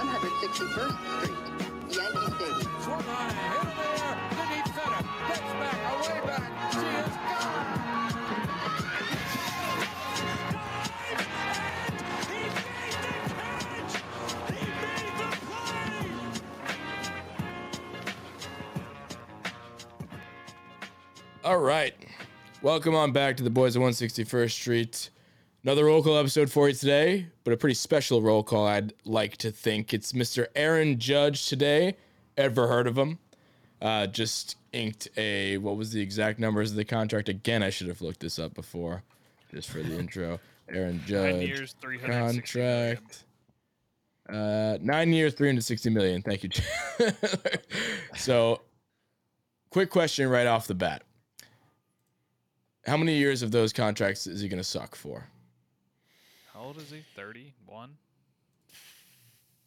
161st Street, Yankee Stadium. Swung on and hit in the deep center. Gets back, away back. She is gone. All right. Welcome on back to the Boys of 161st Street. Another roll call episode for you today, but a pretty special roll call, I'd like to think. It's Mr. Aaron Judge today. Ever heard of him? Uh, just inked a, what was the exact numbers of the contract? Again, I should have looked this up before, just for the intro. Aaron Judge. Nine years, 360 million. contract. Uh, nine years, 360 million. Thank you. so, quick question right off the bat. How many years of those contracts is he going to suck for? How old is he? 31?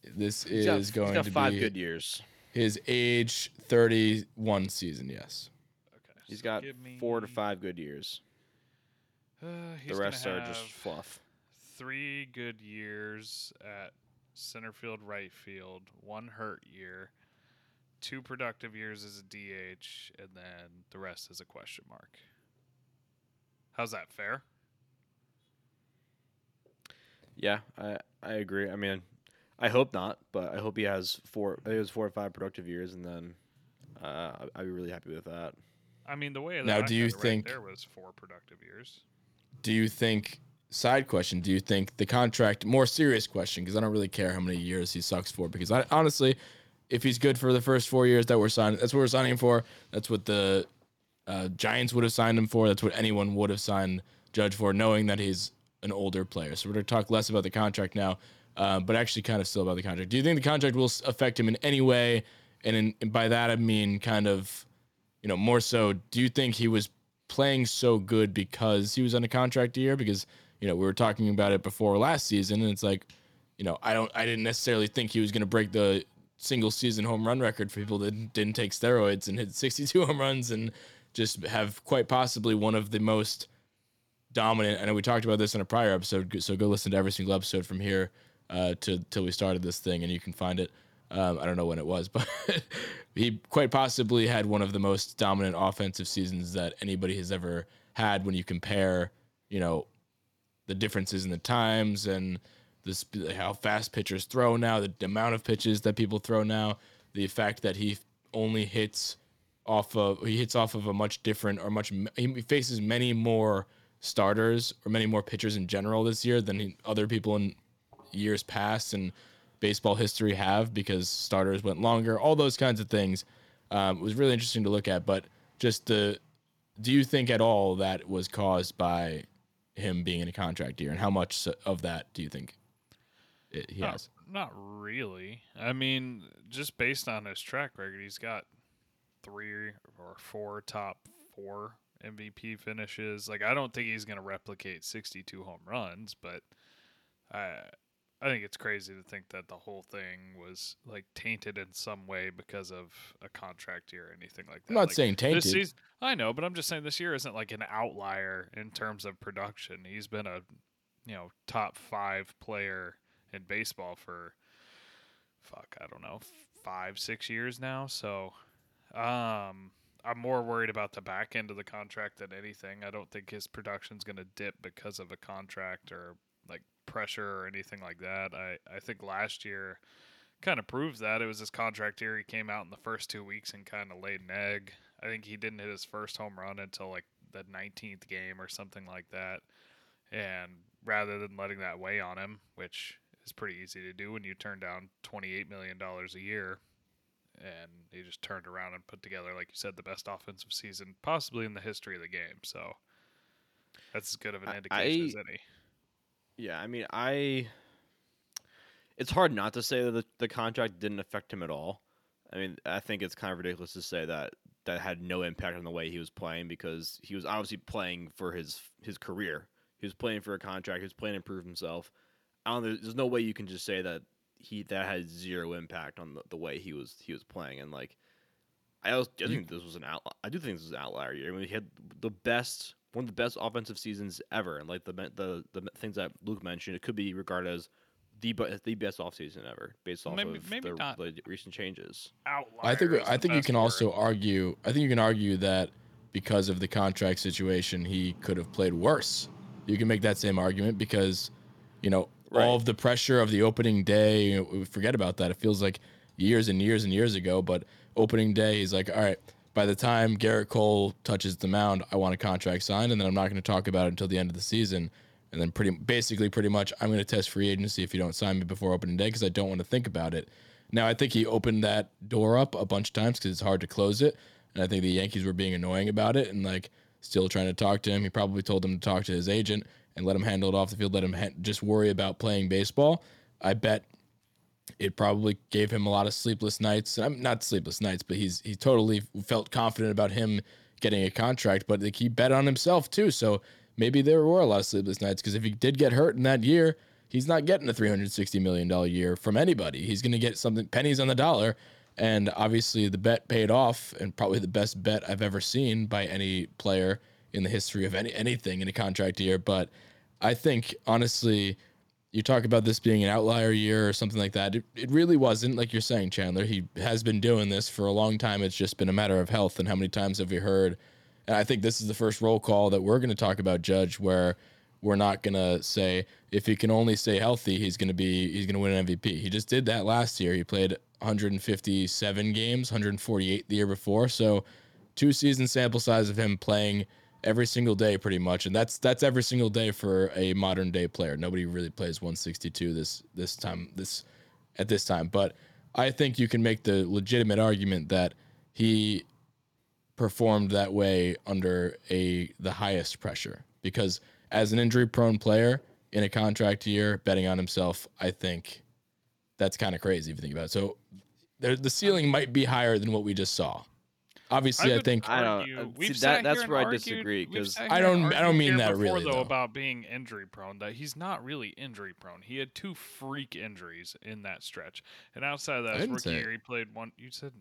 This He's got- is going he's got to five be good years. his age 31 season, yes. Okay. He's so got me, four to five good years. Uh, he's The rest are just fluff. Three good years at center field, right field, one hurt year, two productive years as a DH, and then the rest is a question mark. How's that fair? Yeah, I I agree. I mean, I hope not, but I hope he has four. I think it was four or five productive years, and then uh, I- I'd be really happy with that. I mean, the way that Now, I do you had it right think- there was four productive years? Do you think, side question, do you think the contract, more serious question, because I don't really care how many years he sucks for, because I honestly, if he's good for the first four years that we're signing, that's what we're signing him for. That's what the uh, Giants would have signed him for. That's what anyone would have signed Judge for, knowing that he's an older player. So we're going to talk less about the contract now, uh, but actually kind of still about the contract. Do you think the contract will affect him in any way? And, in, and by that I mean kind of, you know, more so. Do you think he was playing so good because he was on a contract year? Because you know we were talking about it before last season, and it's like, you know, I don't, I didn't necessarily think he was going to break the single season home run record for people that didn't, didn't take steroids and hit 62 home runs and just have quite possibly one of the most dominant. I know we talked about this in a prior episode, so go listen to every single episode from here uh, to till we started this thing, and you can find it. Um, I don't know when it was, but he quite possibly had one of the most dominant offensive seasons that anybody has ever had. When you compare, you know, the differences in the times and the sp- how fast pitchers throw now, the amount of pitches that people throw now, the fact that he only hits off of he hits off of a much different or much he faces many more starters or many more pitchers in general this year than other people in years past and baseball history have because starters went longer all those kinds of things um, it was really interesting to look at. But just the do you think at all that was caused by him being in a contract year? And how much of that do you think it, he Not- has? Not really. I mean, just based on his track record, he's got three or four top four MVP finishes. Like, I don't think he's going to replicate 62 home runs, but I, I think it's crazy to think that the whole thing was like tainted in some way because of a contract year or anything like that. i'm not Like, saying tainted this season, I know, but I'm just saying this year isn't like an outlier in terms of production. He's been a, you know, top five player in baseball for, fuck, I don't know, five, six years now. So, um, I'm more worried about the back end of the contract than anything. I don't think his production's going to dip because of a contract or like pressure or anything like that. I, I think last year kind of proves that. It was his contract year. He came out in the first two weeks and kind of laid an egg. I think he didn't hit his first home run until like the 19th game or something like that. And rather than letting that weigh on him, which is pretty easy to do when you turn down $28 million a year, and he just turned around and put together, like you said, the best offensive season possibly in the history of the game. So that's as good of an I- indication as any. Yeah, I mean, I. It's hard not to say that the, the contract didn't affect him at all. I mean, I think it's kind of ridiculous to say that that had no impact on the way he was playing because he was obviously playing for his his career. He was playing for a contract. He was playing to prove himself. I don't. There's no way you can just say that he that had zero impact on the, the way he was he was playing. And like, I, also, I think this was an out. I do think this was an outlier year. I mean, he had the best one of the best offensive seasons ever, and like the the the things that Luke mentioned, it could be regarded as the be- the best offseason ever, based off Maybe- of maybe the, not. the recent changes. Outlier. I think I think you can word. also argue. I think you can argue that because of the contract situation, he could have played worse. You can make that same argument because, you know, Right. all of the pressure of the opening day. Forget about that. It feels like years and years and years ago. But opening day, he's like, all right. By the time Gerrit Cole touches the mound, I want a contract signed, and then I'm not going to talk about it until the end of the season. And then pretty basically pretty much I'm going to test free agency if you don't sign me before opening day because I don't want to think about it. Now I think he opened that door up a bunch of times because it's hard to close it, and I think the Yankees were being annoying about it and like still trying to talk to him. He probably told him to talk to his agent and let him handle it off the field. Let him ha- just worry about playing baseball. I bet it probably gave him a lot of sleepless nights. I'm not sleepless nights, but he's he totally felt confident about him getting a contract. But like, he bet on himself too, so maybe there were a lot of sleepless nights because if he did get hurt in that year, he's not getting a 360 million dollar year from anybody. He's going to get something pennies on the dollar. And obviously, the bet paid off, and probably the best bet I've ever seen by any player in the history of any anything in a contract year. But I think honestly, you talk about this being an outlier year or something like that. It, it really wasn't, like you're saying, Chandler. He has been doing this for a long time. It's just been a matter of health. And how many times have we heard? And I think this is the first roll call that we're going to talk about Judge, where we're not going to say if he can only stay healthy, he's going to be he's going to win an MVP. He just did that last year. He played 157 games, 148 the year before. So two season sample size of him playing every single day pretty much. And that's that's every single day for a modern day player. Nobody really plays 162 this this time this at this time. But i think you can make the legitimate argument that he performed that way under a the highest pressure. Because as an injury prone player in a contract year betting on himself i think that's kind of crazy if you think about it. So the ceiling might be higher than what we just saw obviously i, would think I don't- argue- uh, we've see, sat that- that's here and where I argued- disagree, we've 'cause- sat I don't- I don't mean that before, really, though, though. about being injury prone. That he's not really injury prone. He had two freak injuries in that stretch, and outside of that, I his didn't rookie year, he played one. You said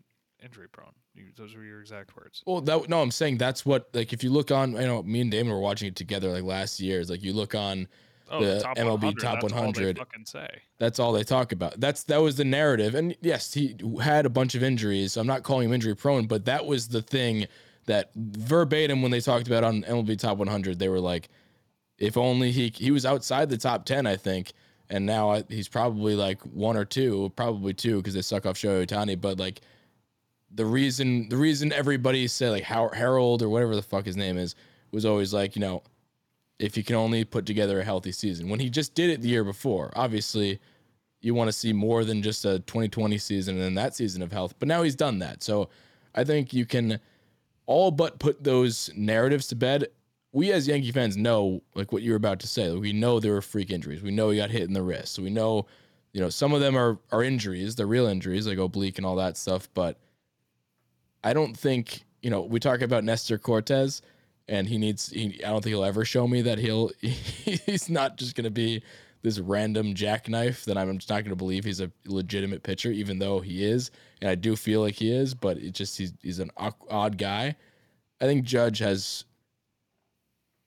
injury prone. You, those were your exact words. Well, that no, I'm saying that's what like if you look on, you know, me and Damon were watching it together like last year. Is like you look on, Oh, the top MLB 100, top that's all they 100. fucking say. that's all they talk about. That's that was the narrative, and yes, he had a bunch of injuries. I'm not calling him injury prone, but that was the thing that verbatim when they talked about on MLB top 100, they were like, if only he he was outside the top 10, I think, and now I, he's probably like one or two, probably two because they suck off Shohei Ohtani, but like. The reason, the reason everybody said like Har- Harold or whatever the fuck his name is was always like, you know, if you can only put together a healthy season. When he just did it the year before, obviously you want to see more than just a 2020 season and then that season of health. But now he's done that. So I think you can all but put those narratives to bed. We as Yankee fans know, like what you're about to say, we know there were freak injuries. We know he got hit in the wrist. We know, you know, some of them are are injuries, they're real injuries, like oblique and all that stuff. But I don't think, you know, we talk about Nestor Cortes and he needs he, I don't think he'll ever show me that he'll he's not just going to be this random jackknife that I'm just not going to believe he's a legitimate pitcher even though he is and I do feel like he is but it just he's he's an odd- odd guy. I think Judge has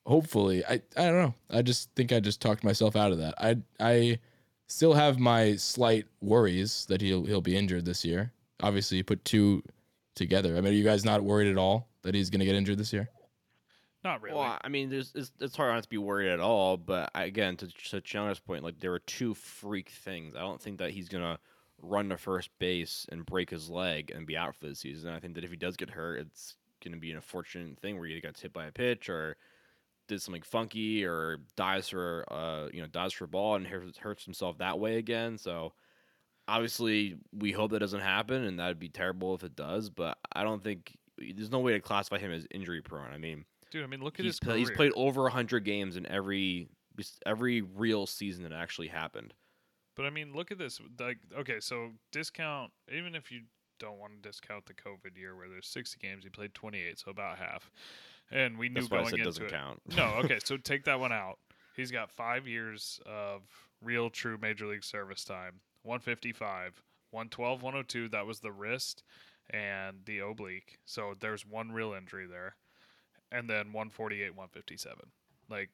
hopefully I I don't know. I just think I just talked myself out of that. I I still have my slight worries that he'll he'll be injured this year. Obviously, you put two together. I mean, are you guys not worried at all that he's going to get injured this year? Not really. Well, I mean, there's it's, it's hard not to be worried at all. But again, to to Chandler's point, like there are two freak things. I don't think that he's gonna run to first base and break his leg and be out for the season. I think that if he does get hurt, it's gonna be an unfortunate thing where he got hit by a pitch or did something funky or dies for uh you know dies for a ball and hurts himself that way again. So obviously we hope that doesn't happen and that'd be terrible if it does. But I don't think there's no way to classify him as injury prone. I mean dude. I mean, look at he's, his pla- career. he's played over 100 games in every every real season that actually happened. But I mean, look at this. Like, okay, so discount even if you don't want to discount the COVID year where there's 60 games, he played 28, so about half. And we knew That's going into doesn't it. count. No, okay, so take that one out. He's got five years of real, true major league service time. 155, 112, 102. That was the wrist and the oblique. So there's one real injury there, and then 148, 157. Like,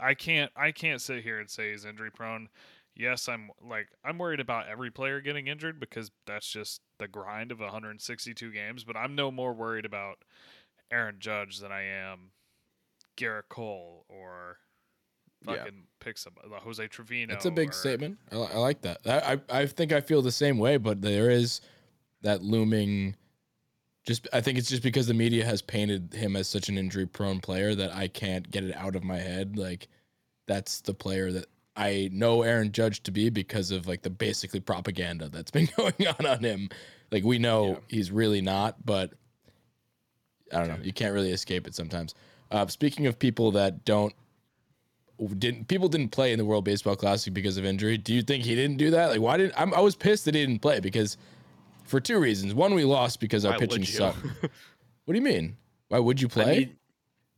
I can't, I can't sit here and say he's injury prone. yes, I'm like I'm worried about every player getting injured because that's just the grind of 162 games. But I'm no more worried about Aaron Judge than I am Gerrit Cole or Yeah. fucking pick some Jose Trevino. That's a big or- statement. I, I like that. I, I I think I feel the same way, but there is that looming. Just I think it's just because the media has painted him as such an injury-prone player that I can't get it out of my head. Like that's the player that I know Aaron Judge to be because of like the basically propaganda that's been going on on him. Like we know Yeah. he's really not, but I don't know. You can't really escape it sometimes. Uh, speaking of people that don't didn't people didn't play in the World Baseball Classic because of injury. Do you think he didn't do that? Like, why didn't I'm, I was pissed that he didn't play because for two reasons. One, we lost because our Why pitching would you? sucked. What do you mean? Why would you play? I mean,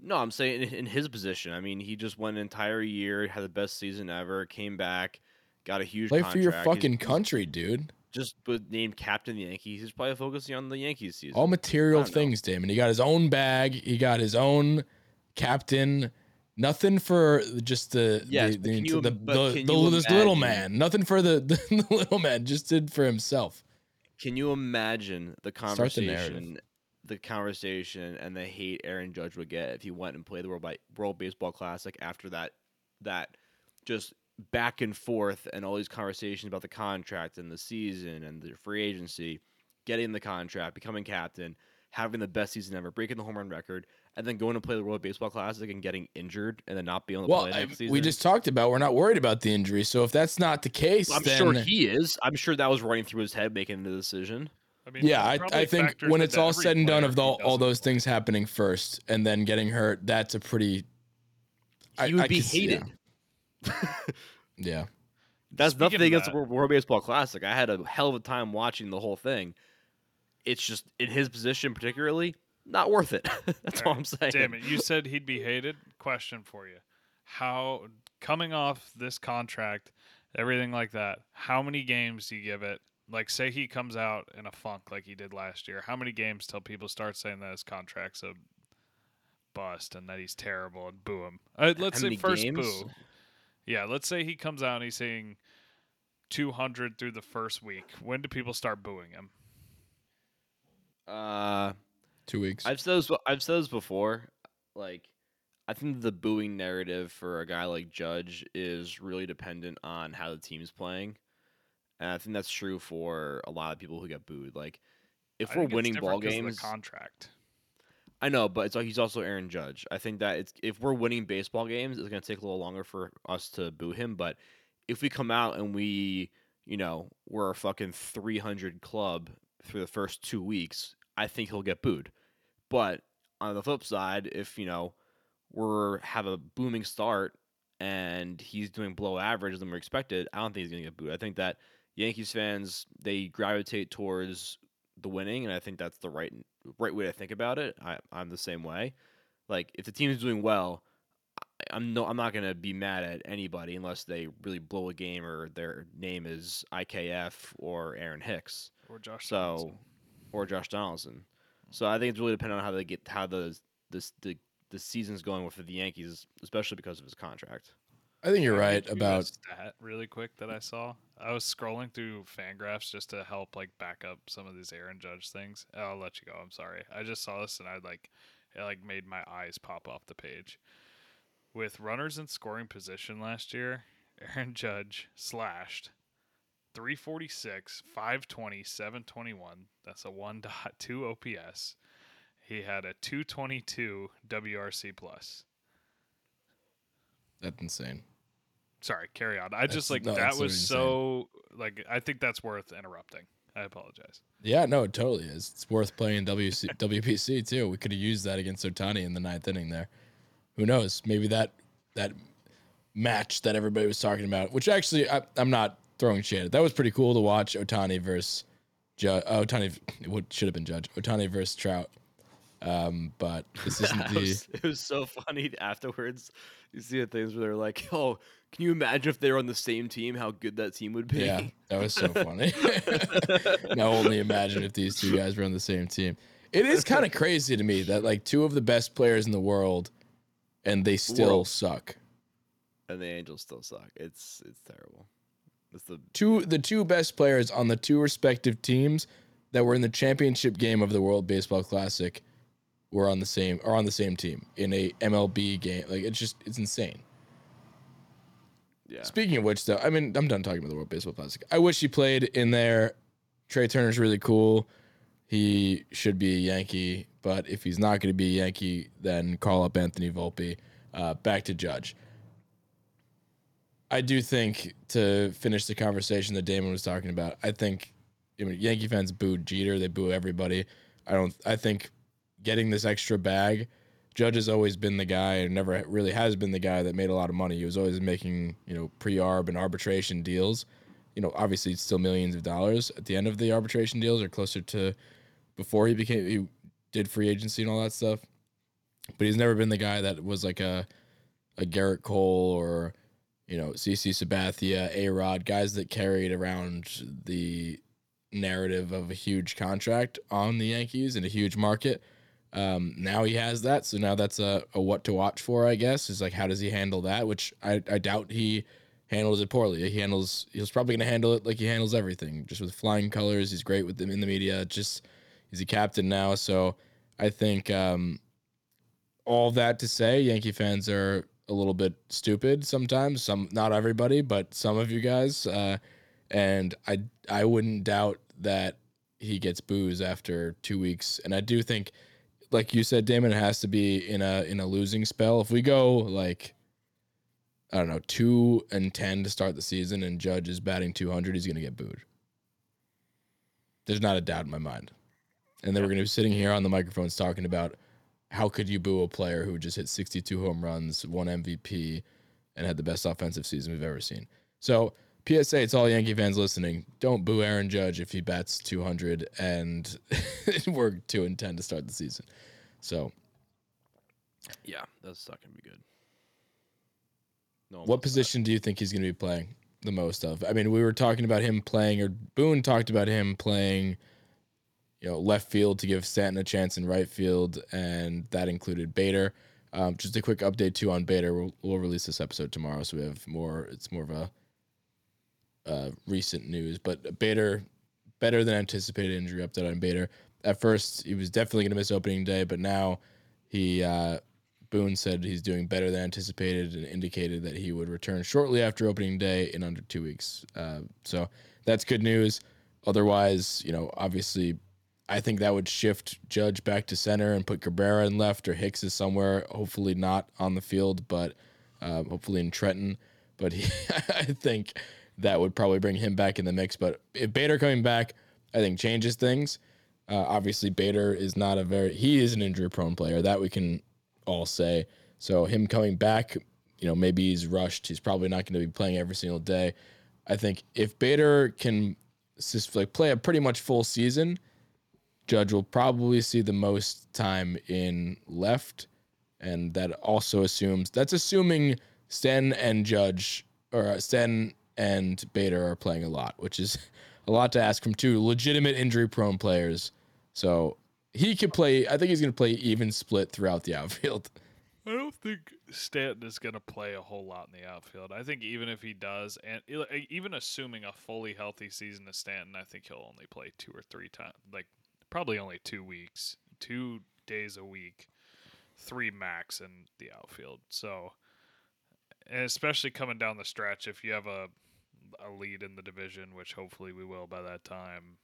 no, I'm saying in, in his position. I mean, he just went an entire year, had the best season ever, came back, got a huge play for your he's- fucking he's country, dude. Just was named captain of the Yankees. He's probably focusing on the Yankees season. All material don't know. things, Damon. He got his own bag. He got his own captain. Nothing for just the Yes, the, but the, can you the, but the- can the- you this little imagine- man. Nothing for the, the, little man. Just did for himself. Can you imagine the Start the conversation, the, conversation, and the hate Aaron Judge would get if he went and played the World, World Baseball Classic after that, that just back and forth and all these conversations about the contract and the season and the free agency, getting the contract, becoming captain, having the best season ever, breaking the home run record, and then going to play the World Baseball Classic and getting injured and then not being able to Well, play I- next season. we just talked about we're not worried about the injury. So if that's not the case, I'm then sure he is. I'm sure that was running through his head making the decision. I mean, yeah, I, I think when it's all said and done of who all, all those play. things happening first and then getting hurt, that's a pretty. I- He would I be could see- yeah. hated. Yeah. That's Speaking nothing of against that- the World- World Baseball Classic. I had a hell of a time watching the whole thing. It's just in his position, particularly, not worth it. That's all Alright, I'm saying. Damn it! You said he'd be hated. Question for you: How coming off this contract, everything like that? How many games do you give it? Like, say he comes out in a funk like he did last year. How many games till people start saying that his contract's a bust and that he's terrible and boo him? Uh, let's say first games? boo. Yeah, let's say he comes out and he's saying 200 through the first week. When do people start booing him? Uh, Two weeks. I've said this. I've said this before. Like, I think the booing narrative for a guy like Judge is really dependent on how the team's playing, and I think that's true for a lot of people who get booed. Like, if I we're think it's winning different ball 'cause of games, the contract. I know, but it's like he's also Aaron Judge. I think that it's if we're winning baseball games, it's gonna take a little longer for us to boo him. But if we come out and we, you know, we're a fucking three hundred club through the first two weeks, I think he'll get booed. But on the flip side, if you know we're have a booming start and he's doing below average than we're expected, I don't think he's gonna get booed. I think that Yankees fans they gravitate towards the winning, and I think that's the right right way to think about it. I, I'm the same way. Like if the team is doing well, I- I'm no I'm not gonna be mad at anybody unless they really blow a game or their name is IKF or Aaron Hicks Or Josh So- Donaldson. Or Josh Donaldson. So I think it's really dependent on how they get how the this the the season's going with the Yankees, especially because of his contract. I think you're I right get you a about. stat really quick that I saw. I was scrolling through Fangraphs just to help like back up some of these Aaron Judge things. Oh, I'll let you go. I'm sorry. I just saw this and I like it like made my eyes pop off the page. With runners in scoring position last year, Aaron Judge slashed 346, 520, 721. That's a 1.2 OPS. He had a 222 WRC plus. That's insane. Sorry, carry on. I just like no, that was insane. so like I think that's worth interrupting. I apologize. Yeah, no, it totally is. It's worth playing WC, WPC too. We could have used that against Ohtani in the ninth inning there. Who knows? Maybe that that match that everybody was talking about, which actually I, I'm not throwing shade. That was pretty cool to watch Ohtani versus Ju- uh, Ohtani. What should have been Judge Ohtani versus Trout. Um, but this isn't It the. was, it was so funny afterwards. You see the things where they're like, "Oh, can you imagine if they were on the same team? How good that team would be." Yeah, that was so funny. now only imagine if these two guys were on the same team. It is kind of crazy to me that like two of the best players in the world, and they still World. suck. and the Angels still suck. It's it's terrible. That's the two the two best players on the two respective teams that were in the championship game of the World Baseball Classic were on the same are on the same team in a MLB game. Like it's just it's insane. yeah. Speaking of which, though, I mean, I'm done talking about the World Baseball Classic. I wish he played in there. Trea Turner's really cool. He should be a Yankee, but if he's not going to be a Yankee, then call up Anthony Volpe. Uh, back to Judge. I do think to finish the conversation that Damon was talking about, I think I mean, Yankee fans booed Jeter. They boo everybody. I don't. I think getting this extra bag, Judge has always been the guy, and never really has been the guy that made a lot of money. He was always making you know pre-arb and arbitration deals. You know, obviously it's still millions of dollars at the end of the arbitration deals, or closer to before he became he did free agency and all that stuff. But he's never been the guy that was like a a Gerrit Cole or you know CC Sabathia, A Rod, guys that carried around the narrative of a huge contract on the Yankees and a huge market. Um, now he has that, so now that's a, a what to watch for, I guess. Is like how does he handle that? Which I, I doubt he handles it poorly. He handles he's probably gonna handle it like he handles everything, just with flying colors. He's great with them in the media. Just he's a captain now, so I think um, all that to say, Yankee fans are a little bit stupid sometimes. Some, not everybody, but some of you guys. Uh, and I, I wouldn't doubt that he gets booze after two weeks. And I do think, like you said, Damon, it has to be in a in a losing spell. If we go like, I don't know, two and ten to start the season, and Judge is batting two hundred, he's gonna get booed. There's not a doubt in my mind. And then we're gonna be sitting here on the microphones talking about how could you boo a player who just hit 62 home runs, won MVP, and had the best offensive season we've ever seen? So, PSA, it's all Yankee fans listening. Don't boo Aaron Judge if he bats 200 and we're 2 and 10 to start the season. So, Yeah, that's not gonna be good. No, what that. position do you think he's going to be playing the most of? I mean, we were talking about him playing, or Boone talked about him playing, you know, left field to give Stanton a chance in right field, and that included Bader. Um, just a quick update too on Bader. We'll, we'll release this episode tomorrow, so we have more. It's more of a uh, recent news, but Bader better than anticipated injury update on Bader. At first, he was definitely going to miss opening day, but now he uh, Boone said he's doing better than anticipated and indicated that he would return shortly after opening day in under two weeks. Uh, so that's good news. Otherwise, you know, obviously, I think that would shift Judge back to center and put Cabrera in left or Hicks is somewhere. Hopefully not on the field, but uh, hopefully in Trenton. But he, I think that would probably bring him back in the mix. But if Bader coming back, I think changes things. Uh, obviously, Bader is not a very he is an injury prone player that we can all say. So him coming back, you know, maybe he's rushed. He's probably not going to be playing every single day. I think if Bader can just like play a pretty much full season, Judge will probably see the most time in left, and that also assumes that's assuming Sten and Judge or uh, Sten and Bader are playing a lot, which is a lot to ask from two legitimate injury prone players. So he could play. I think he's going to play even split throughout the outfield. I don't think Stanton is going to play a whole lot in the outfield. I think even if he does, and even assuming a fully healthy season of Stanton, I think he'll only play two or three times. Like probably only two weeks, two days a week, three max in the outfield. So, especially coming down the stretch, if you have a a lead in the division, which hopefully we will by that time,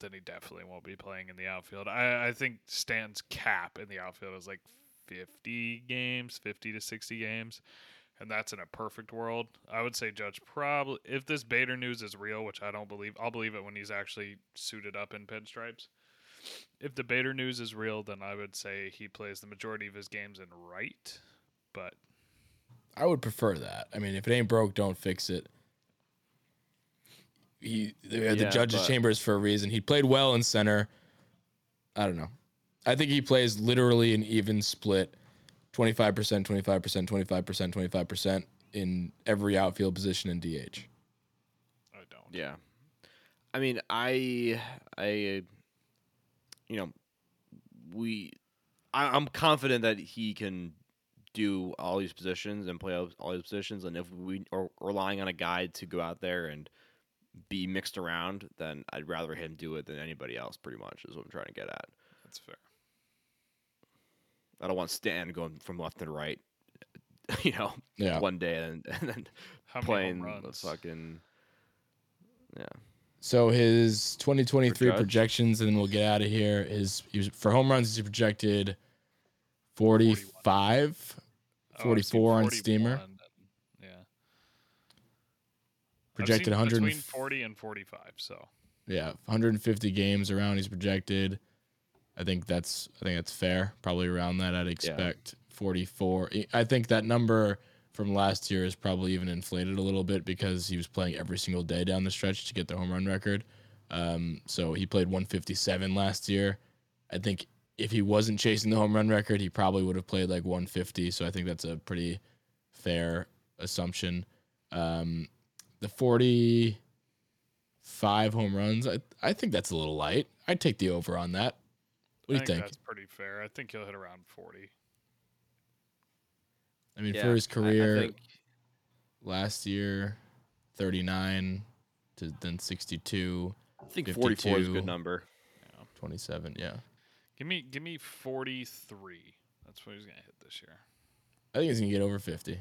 then he definitely won't be playing in the outfield. I, I think Stan's cap in the outfield is like 50 games, 50 to 60 games. And that's in a perfect world. I would say Judge probably, if this Bader news is real, which I don't believe, I'll believe it when he's actually suited up in pinstripes. If the Bader news is real, then I would say he plays the majority of his games in right. But I would prefer that. I mean, if it ain't broke, don't fix it. He they had the judges' but- chambers for a reason. He played well in center. I don't know. I think he plays literally an even split 25%, 25%, 25%, 25% in every outfield position in DH. I don't. Yeah. I mean, I, I, you know, we, I, I'm confident that he can do all these positions and play all all these positions, and if we are relying on a guy to go out there and be mixed around, then I'd rather him do it than anybody else. Pretty much is what I'm trying to get at. That's fair. I don't want Stan going from left and right, you know, Yeah. one day and, and then How playing the fucking yeah. So his 2023 Judge? projections, and then we'll get out of here. Is he was, for home runs, he's projected 45, Oh, I've 44 on Steamer. and- Yeah. Projected seen 100. between 40 and 45. So Yeah, 150 games around. He's projected. I think that's I think that's fair. Probably around that. I'd expect 44. I think that number from last year is probably even inflated a little bit because he was playing every single day down the stretch to get the home run record. Um, so he played 157 last year. I think if he wasn't chasing the home run record, he probably would have played like 150. So I think that's a pretty fair assumption. Um, the 45 home runs, I, I think that's a little light. I'd take the over on that. What do you think, think? that's pretty fair. I think he'll hit around 40. I mean, Yeah, for his I- I career think- last year, 39 to then 62, I think 44 is a good number. 27. Yeah. Give me give me 43. That's what he's going to hit this year. I think he's going to get over 50.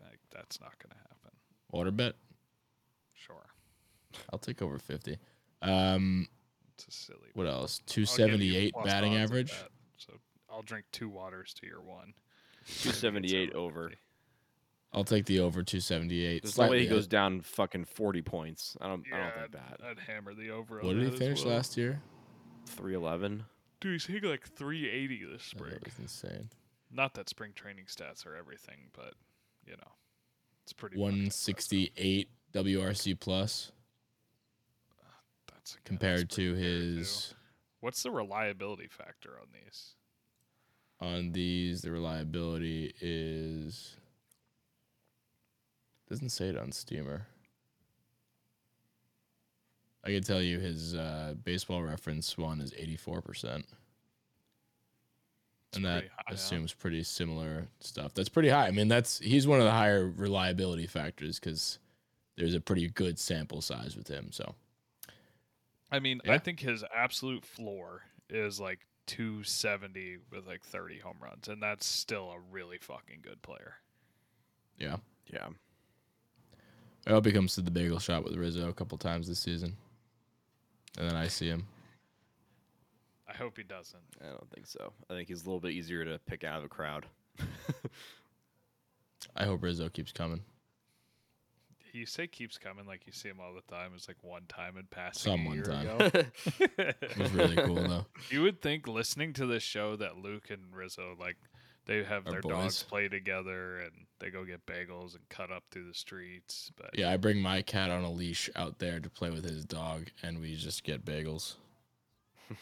Like, that's not going to happen. Water bet. Sure. I'll take over 50. Um, It's a silly. what else? I'll give you 278 batting average. that. So I'll drink two waters to your one. 278 over. I'll take the over 278. There's no way he goes up. down fucking 40 points. I don't. I Yeah, don't think that. I'd hammer the over. What did he finish well. last year? 311. Dude, he's hitting like 380 this spring. that was insane. Not that spring training stats are everything, but you know, it's pretty. fucking impressive. 168 WRC plus That's yeah, that's compared to fair, too. his What's the reliability factor on these? On these the reliability is doesn't say it on steamer. I can tell you his uh, baseball reference one is 84% and that high, assumes pretty similar stuff. That's pretty high. I mean that's he's one of the higher reliability factors because there's a pretty good sample size with him so. I mean, Yeah. I think his absolute floor is like 270 with like 30 home runs, and that's still a really fucking good player. yeah Yeah. i hope he comes to the bagel shot with rizzo a couple times this season and then i see him I hope he doesn't. I don't think so. I think he's a little bit easier to pick out of a crowd. i hope rizzo keeps coming You say keeps coming like you see him all the time. It's like one time in passing. Some one time. ago. It was really cool though. You would think listening to this show that Luke and Rizzo like they have Are their boys. dogs play together and they go get bagels and cut up through the streets. But Yeah, I bring my cat on a leash out there to play with his dog, and we just get bagels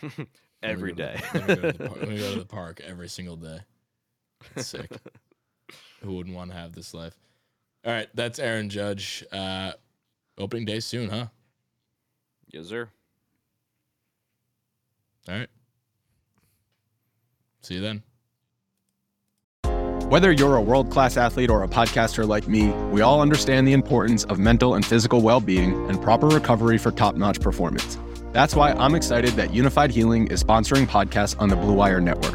every day. we go to- day. then we, go to the we go to the park every single day. It's sick. Who wouldn't want to have this life? All right, that's Aaron Judge. Uh, opening day soon, huh? yes, sir. All right. See you then. Whether you're a world class athlete or a podcaster like me, we all understand the importance of mental and physical well being and proper recovery for top notch performance. That's why I'm excited that Unifyd Healing is sponsoring podcasts on the Blue Wire Network.